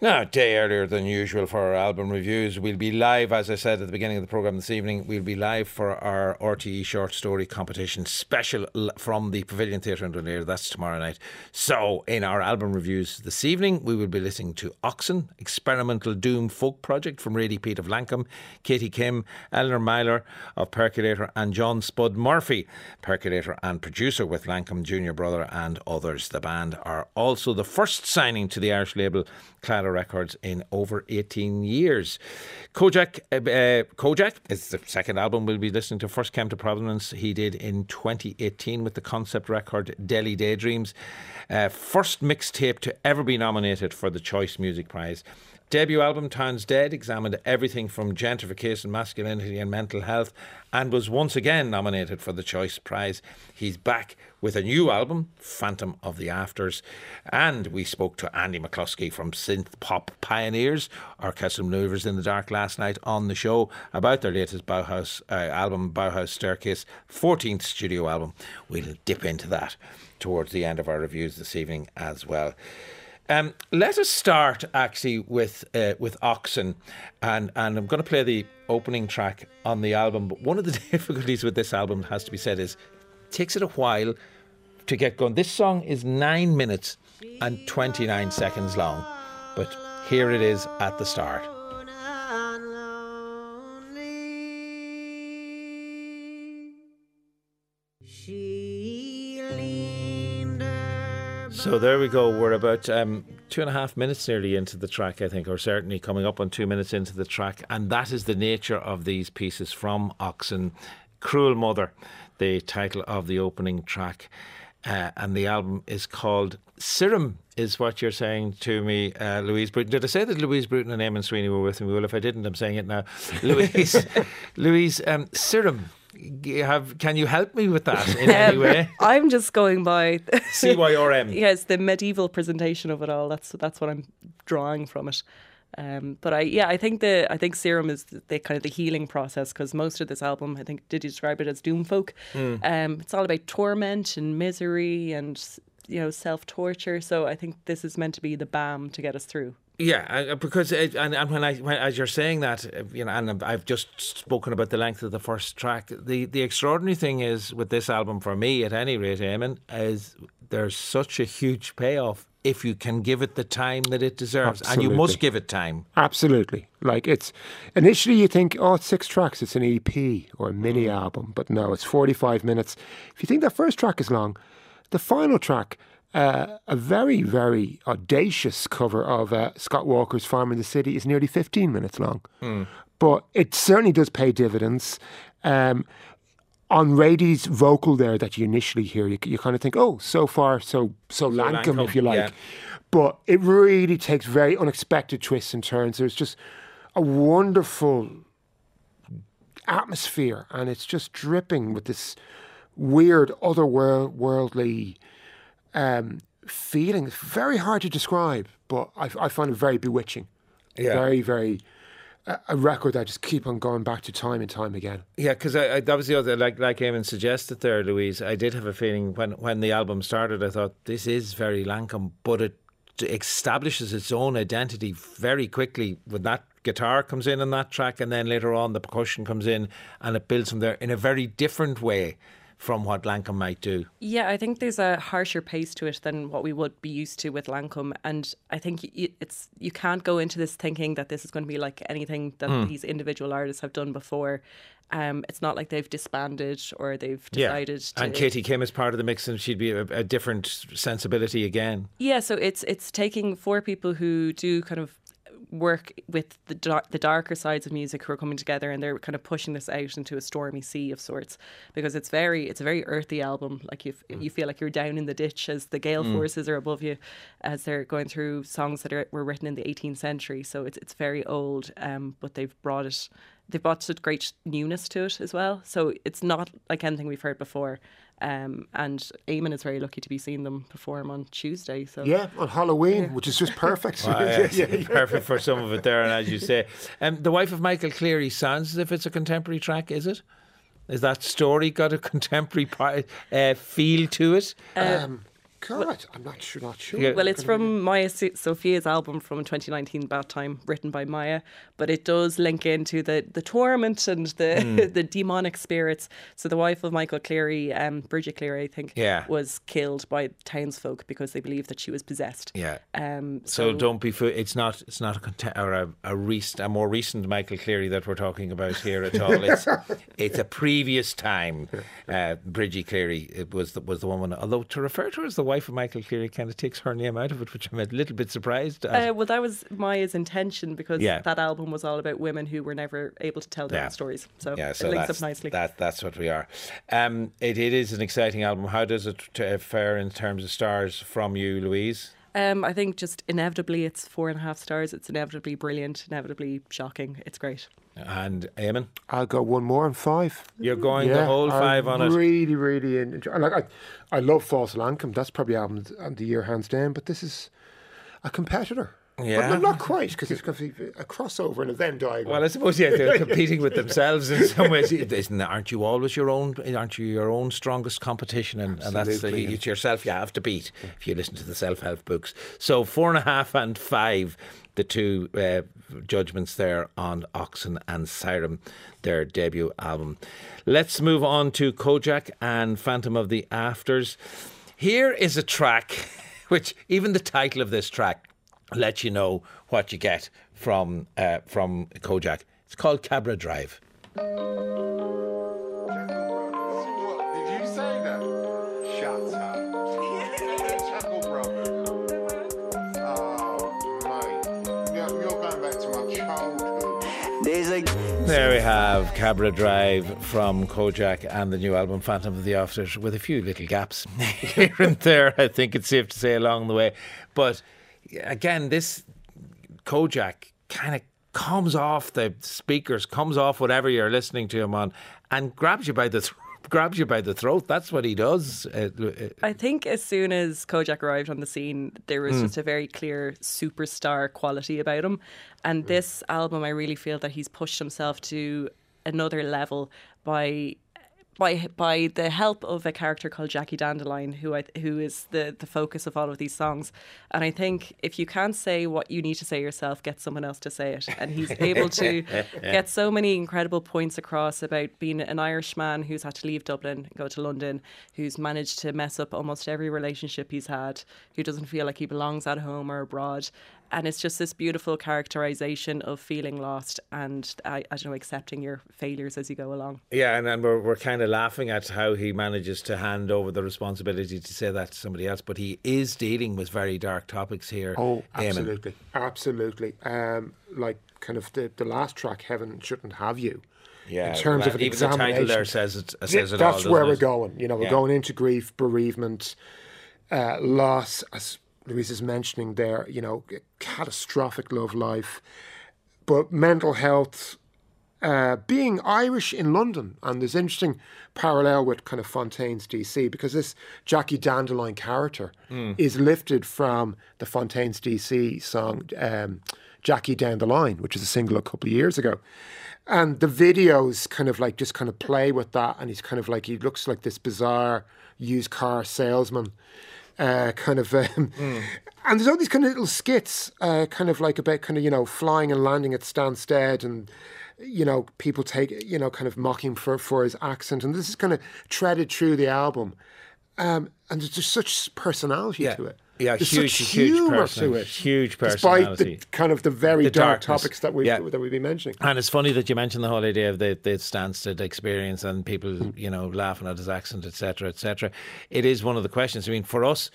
Now, a day earlier than usual for our album reviews. We'll be live, as I said at the beginning of the programme this evening, we'll be live for our RTE short story competition special from the Pavilion Theatre in Dún Laoghaire. That's tomorrow night. So, in our album reviews this evening, we will be listening to Oxen, Experimental Doom Folk Project from Radie Peat of Lankum, Katie Kim, Eleanor Myler of Percolator, and John Spud Murphy, Percolator and producer with Lankum Junior Brother and others. The band are also the first signing to the Irish label Claddagh Records in over 18 years. Kojaque, uh, uh, Kojaque is the second album we'll be listening to. First came to prominence he did in 2018 with the concept record Deli Daydreams. Uh, first mixtape to ever be nominated for the Choice Music Prize. Debut album, Town's Dead, examined everything from gentrification, masculinity, and mental health, and was once again nominated for the Choice Prize. He's back with a new album, Phantom of the Afters. And we spoke to Andy McCluskey from Synth Pop Pioneers, Orchestral Maneuvers in the Dark last night on the show about their latest Bauhaus uh, album, Bauhaus Staircase, 14th studio album. We'll dip into that towards the end of our reviews this evening as well. Um, let us start actually with uh, with Oxen, and and I'm going to play the opening track on the album. But one of the *laughs* difficulties with this album, has to be said, is it takes it a while to get going. This song is nine minutes and 29 seconds long, but here it is at the start. So there we go. We're about um, two and a half minutes nearly into the track, I think, or certainly coming up on two minutes into the track. And that is the nature of these pieces from Oxen. Cruel Mother, the title of the opening track. Uh, and the album is called Serum, is what you're saying to me, uh, Louise Bruton. Did I say that Louise Bruton and Eamon Sweeney were with me? Well, if I didn't, I'm saying it now. Louise, *laughs* Louise, um, Serum. Have can you help me with that in any way? *laughs* I'm just going by *laughs* CYRM. *laughs* yes, the medieval presentation of it all. That's that's what I'm drawing from it. Um, but I yeah I think the I think Serum is the, the kind of the healing process because most of this album I think did you describe it as doom folk. Hmm. Um, it's all about torment and misery and you know self torture. So I think this is meant to be the balm to get us through. Yeah, because it, and, and when I when, as you're saying that, you know, and I've just spoken about the length of the first track. The the extraordinary thing is with this album for me, at any rate, Eamon, is there's such a huge payoff if you can give it the time that it deserves, and you must give it time. Absolutely. Like it's initially you think, oh, it's six tracks, it's an EP or a mini mm. album, but no, it's 45 minutes. If you think that first track is long, the final track, uh, a very, very audacious cover of uh, Scott Walker's Farm in the City, is nearly 15 minutes long. But it certainly does pay dividends. Um, on Rady's vocal there that you initially hear, you, you kind of think, oh, so far, so so Lankum, Lankum, if you like. yeah. But it really takes very unexpected twists and turns. There's just a wonderful atmosphere, and it's just dripping with this weird, otherworldly um, feeling. It's very hard to describe, but I, I find it very bewitching. Yeah. Very, very. A, record that I just keep on going back to time and time again. Yeah, because I, I, that was the other, like like Eamon suggested there, Louise. I did have a feeling when when the album started, I thought this is very Lankum, but it establishes its own identity very quickly when that guitar comes in on that track, and then later on the percussion comes in, and it builds from there in a very different way from what Lankum might do. Yeah, I think there's a harsher pace to it than what we would be used to with Lankum, and I think it's you can't go into this thinking that this is going to be like anything that Hmm. these individual artists have done before. Um, it's not like they've disbanded or they've decided to. and Katie Kim is part of the mix, and she'd be a, a different sensibility again. Yeah, so it's it's taking four people who do kind of work with the dar- the darker sides of music who are coming together and they're kind of pushing this out into a stormy sea of sorts. Because it's very it's a very earthy album. Like you you feel like you're down in the ditch as the gale forces are above you as they're going through songs that are, were written in the 18th century. So it's it's very old um but they've brought it they've brought such great newness to it as well. So it's not like anything we've heard before um, and Eamon is very lucky to be seeing them perform on Tuesday. So Yeah, on Halloween, which is just perfect. *laughs* Ah, yes, Perfect for some of it there, and as you say, um, the wife of Michael Cleary sounds as if it's a contemporary track. Is it? Is that story got a *laughs* contemporary uh, feel to it? Um, God, I'm not sure. Not sure. Yeah. Well, it's from Maija So- Sofia's album from 2019, Bath Time, written by Maija, but it does link into the, the torment and the Hmm. *laughs* the demonic spirits. So the wife of Michael Cleary, um, Bridget Cleary, I think, Yeah. was killed by townsfolk because they believed that she was possessed. Yeah. Um, So, so, don't be fooled. It's not. It's not a contem- or a, a recent, a more recent Michael Cleary that we're talking about here at all. It's *laughs* it's a previous time. Uh, Bridgie Cleary it was the, was the woman. Although to refer to her as the wife of Michael Cleary kind of takes her name out of it, which I'm a little bit surprised. Uh, well, that was Maija's intention because Yeah. that album was all about women who were never able to tell their Yeah. own stories. So, yeah, so it links up nicely. That, that's what we are. Um, it, it is an exciting album. How does it uh, fare in terms of stars from you, Louise? Um, I think just inevitably it's four and a half stars. It's inevitably brilliant, inevitably shocking. It's great. And Eamon, I'll go one more and five. you're going the whole five I'm on it. Really, really enjoy. Like I, I love False Lankum. That's probably album of the year hands down. But this is a competitor. Yeah. but not quite because it's got a crossover and a Venn diagram. Well, I suppose yeah, they're *laughs* competing with themselves in some ways. *laughs* Isn't aren't you always your own? Aren't you your own strongest competition? And, and that's the, it's yourself you have to beat if you listen to the self help books. So four and a half and five, the two uh, judgments there on Oxen and Siren, their debut album. Let's move on to Kojaque and Phantom of the Afters. Here is a track, *laughs* which even the title of this track lets you know what you get from uh, from Kojaque. It's called Cabra Drive. Did you say that? Shut up. Chuckle Brothers. Oh, mate. You're, you're going back to my childhood. There's a There we have Cabra Drive from Kojaque and the new album Phantom of the Afters with a few little gaps *laughs* here and there, I think it's safe to say along the way. But again, this Kojaque kind of comes off the speakers, comes off whatever you're listening to him on, and grabs you by the th- *laughs* grabs you by the throat. That's what he does. Uh, uh, I think as soon as Kojaque arrived on the scene, there was Mm. just a very clear superstar quality about him. And this album, I really feel that he's pushed himself to another level by. By, by the help of a character called Jackie Dandelion, who I, who is the, the focus of all of these songs, and I think if you can't say what you need to say yourself, get someone else to say it, and he's able to *laughs* get so many incredible points across about being an Irish man who's had to leave Dublin, go to London, who's managed to mess up almost every relationship he's had, who doesn't feel like he belongs at home or abroad. And it's just this beautiful characterization of feeling lost and, I, I don't know, accepting your failures as you go along. Yeah, and, and we're, we're kind of laughing at how he manages to hand over the responsibility to say that to somebody else, but he is dealing with very dark topics here. Oh, Eamon. absolutely, absolutely. Um, like kind of the, the last track, "Heaven Shouldn't Have You." Yeah, in terms well, of an even the title there says it- says it That's doesn't where we're going. You know, we're Yeah. going into grief, bereavement, uh, loss, as Louise is mentioning there. You know, catastrophic love life, but mental health. Uh, being Irish in London, and there's interesting parallel with kind of Fontaines DC because this Jackie Dandelion character Mm. is lifted from the Fontaines DC song um, Jackie Down the Line, which is a single a couple of years ago. And the videos kind of like just kind of play with that, and he's kind of like he looks like this bizarre used car salesman, uh, kind of. Um, And there's all these kind of little skits, uh, kind of like about kind of you know flying and landing at Stansted, and you know people take you know kind of mocking for for his accent, and this is kind of treaded through the album, um, and there's just such personality Yeah. to it. Yeah, There's huge, such huge humour person- to it, huge despite the kind of the very The dark darkness. topics that we Yeah. that we've been mentioning. And it's funny that you mentioned the whole idea of the, the Stansted experience and people, Hmm. you know, laughing at his accent, etc., etc. It is one of the questions. I mean, for us,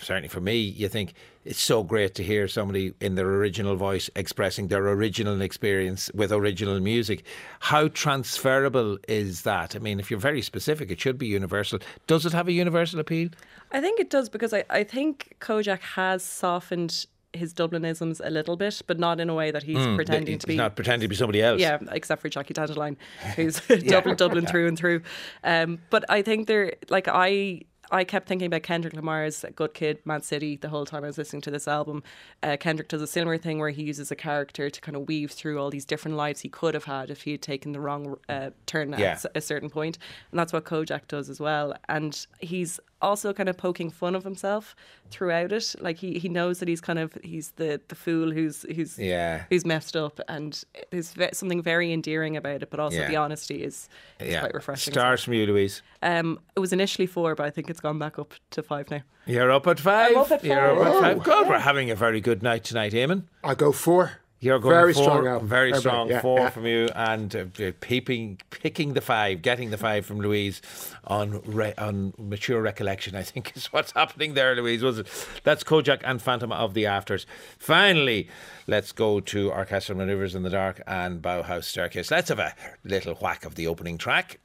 certainly for me, you think it's so great to hear somebody in their original voice expressing their original experience with original music. How transferable is that? I mean, if you're very specific, it should be universal. Does it have a universal appeal? I think it does because I, I think Kojaque has softened his Dublinisms a little bit, but not in a way that he's Mm, pretending to be. not pretending to be somebody else. Yeah, except for Jackie Dandelion, *laughs* who's *laughs* Dublin, Dublin through and through. Um, but I think they're like I. I kept thinking about Kendrick Lamar's Good Kid, Mad City the whole time I was listening to this album. Uh, Kendrick does a similar thing where he uses a character to kind of weave through all these different lives he could have had if he had taken the wrong uh, turn Yeah. at a certain point. And that's what Kojaque does as well. And he's also kind of poking fun of himself throughout it. Like he, he knows that he's kind of he's the, the fool who's who's Yeah. who's messed up, and there's ve- something very endearing about it. But also Yeah. the honesty is, is Yeah. quite refreshing. Stars from you, Louise. Um, it was initially four, but I think it's gone back up to five now. You're up at 5 up at You're up at five. five. God, we're having a very good night tonight, Eamon. I go four. You're going Very four, strong album. Very Very strong yeah, four yeah. from you, and uh, peeping, picking the five, getting the five from Louise on re- on mature recollection. I think *laughs* is what's happening there, Louise. Was it? That's Kojaque and Phantom of the Afters. Finally, let's go to orchestral maneuvers in the dark and Bauhaus staircase. Let's have a little whack of the opening track.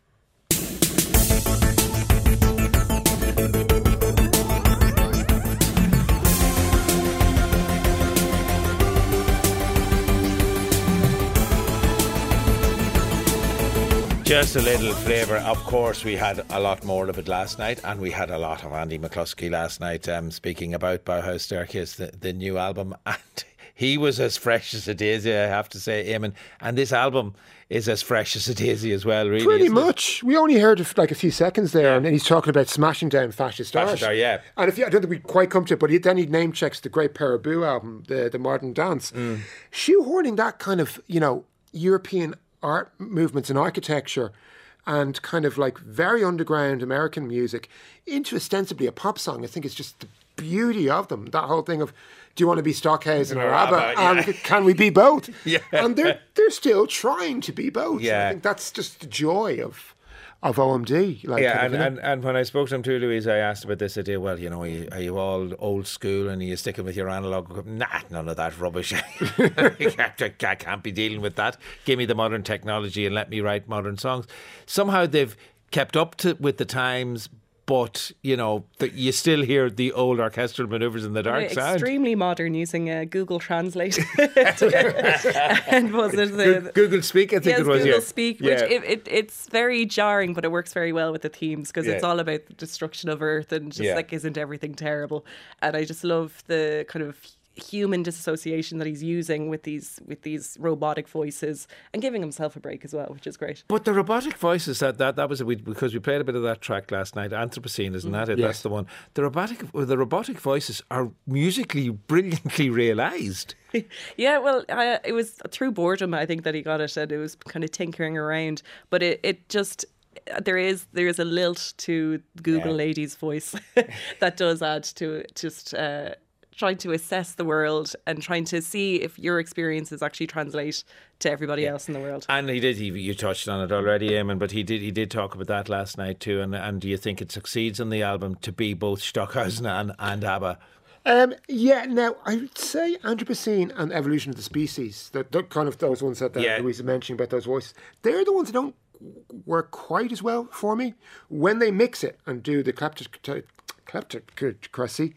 Just a little flavour. Of course, we had a lot more of it last night, and we had a lot of Andy McCluskey last night. Um, speaking about Bauhaus Staircase, the, the new album, *laughs* and he was as fresh as a daisy, I have to say, Eamon. And this album is as fresh as a daisy as well, really. Pretty isn't it? much. We only heard of like a few seconds there, and then he's talking about smashing down fascist art. Fascist art, yeah. And if you, I don't think we quite come to it, but he, then he name checks the great Pere Ubu album, the the Modern Dance, Mm. shoehorning that kind of you know European art movements and architecture. And kind of like very underground American music into ostensibly a pop song. I think it's just the beauty of them. That whole thing of, do you want to be Stockhausen or Or ABBA? ABBA, yeah. And can we be both? *laughs* Yeah. And they're they're still trying to be both. Yeah. I think that's just the joy of of OMD. Like yeah, and, you know. and, and when I spoke to him too, Louise, I asked about this idea. Well, you know, are you, are you all old school and are you sticking with your analog? Nah, none of that rubbish. *laughs* I can't- I can't be dealing with that. Give me the modern technology and let me write modern songs. Somehow they've kept up to with the times, but you know, the, you still hear the old orchestral maneuvers in the dark sound. extremely modern using uh, Google Translate. *laughs* and was it the, Google Speak, I think yes, it was. Google yeah. Speak, Yeah. which it, it, it's very jarring, but it works very well with the themes because it's all about the destruction of Earth and just Yeah. like isn't everything terrible? And I just love the kind of human disassociation that he's using with these with these robotic voices and giving himself a break as well, which is great. But the robotic voices that that, that was a, we, because we played a bit of that track last night. Anthropocene, isn't that it? That's the one. The robotic the robotic voices are musically *laughs* brilliantly realised. *laughs* Yeah, well, I, it was through boredom I think that he got it, and it was kind of tinkering around. But it, it just there is there is a lilt to Google Yeah. lady's voice *laughs* that does add to just uh, trying to assess the world and trying to see if your experiences actually translate to everybody else in the world. And he did. He, you touched on it already, Eamon. But he did. He did talk about that last night too. And and do you think it succeeds on the album to be both Stockhausen and and ABBA? Um, yeah, now I would say Anthropocene and Evolution of the Species, that, the kind of those ones that, that Yeah. Louisa mentioned about those voices, they're the ones that don't work quite as well for me. When they mix it and do the kleptoc- kleptocracy,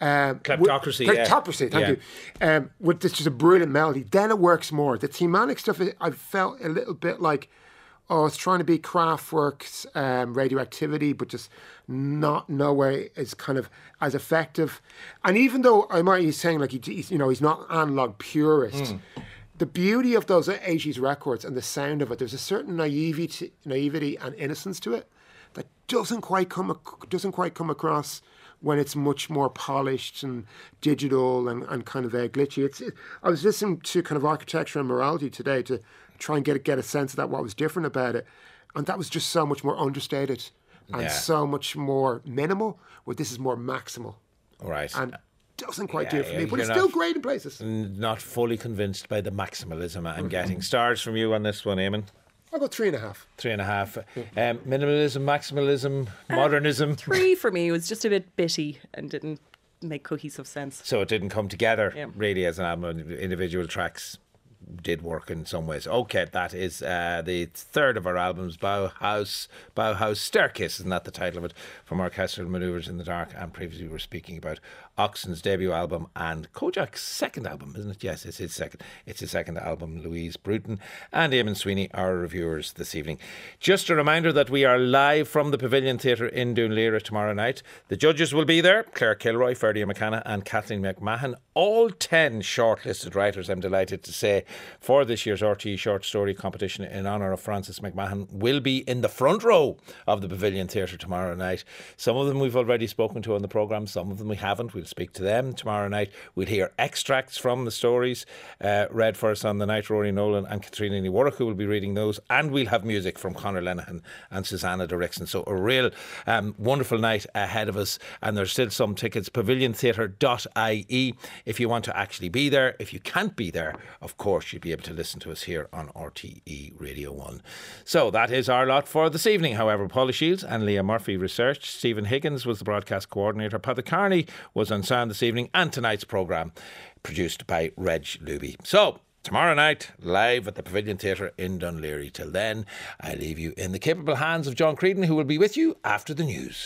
um, Kleptocracy, with, yeah. kleptocracy, thank Yeah. you. Um, with this just a brilliant melody, then it works more. The thematic stuff, I felt a little bit like, oh, it's trying to be Kraftwerk's um, radioactivity, but just not nowhere is kind of as effective. And even though I might be saying like he, he's, you know, he's not analog purist. The beauty of those 80s records and the sound of it, there's a certain naivety, naivety and innocence to it that doesn't quite come ac- doesn't quite come across when it's much more polished and digital and, and kind of uh, glitchy. It's it, I was listening to kind of architecture and morality today to try and get get a sense of that what was different about it, and that was just so much more understated and Yeah. so much more minimal. Where this is more maximal Right. and doesn't quite do Yeah, it for yeah, me, but it's still great in places. not fully convinced by the maximalism Mm-hmm. I'm getting. Stars from you on this one, Eamon. I'll go three and a half. Three and a half. Um, minimalism, maximalism, modernism. Three *laughs* for me was just a bit bitty and didn't make cohesive sense. So it didn't come together Yeah. really as an album. Individual tracks did work in some ways. Okay, that is uh, the third of our albums, Bauhaus, Bauhaus Staircase, isn't that the title of it? From Orchestral Maneuvers in the Dark. And previously we were speaking about Oxen's debut album and Kojaque's second album, isn't it? Yes, it's his second. It's his second album, Louise Bruton and Eamon Sweeney, our reviewers this evening. Just a reminder that we are live from the Pavilion Theatre in Dún Laoghaire tomorrow night. The judges will be there Claire Kilroy, Ferdia Mac Anna, and Kathleen MacMahon. All 10 shortlisted writers, I'm delighted to say, for this year's RT short story competition in honour of Francis MacManus will be in the front row of the Pavilion Theatre tomorrow night. Some of them we've already spoken to on the programme, some of them we haven't. We'll speak to them tomorrow night. We'll hear extracts from the stories uh, read for us on the night. Rory Nolan and Katrina who will be reading those. And we'll have music from Conor Lenihan and Susanna Derrickson. So a real um, wonderful night ahead of us. And there's still some tickets. Paviliontheatre.ie if you want to actually be there. If you can't be there, of course, you'll be able to listen to us here on RTE Radio 1. So that is our lot for this evening. However, Paula Shields and Leah Murphy researched. Stephen Higgins was the broadcast coordinator. Paddy Carney was on sound this evening. And tonight's programme produced by Reg Luby. So tomorrow night, live at the Pavilion Theatre in Dún Laoghaire. Till then, I leave you in the capable hands of John Creedon, who will be with you after the news.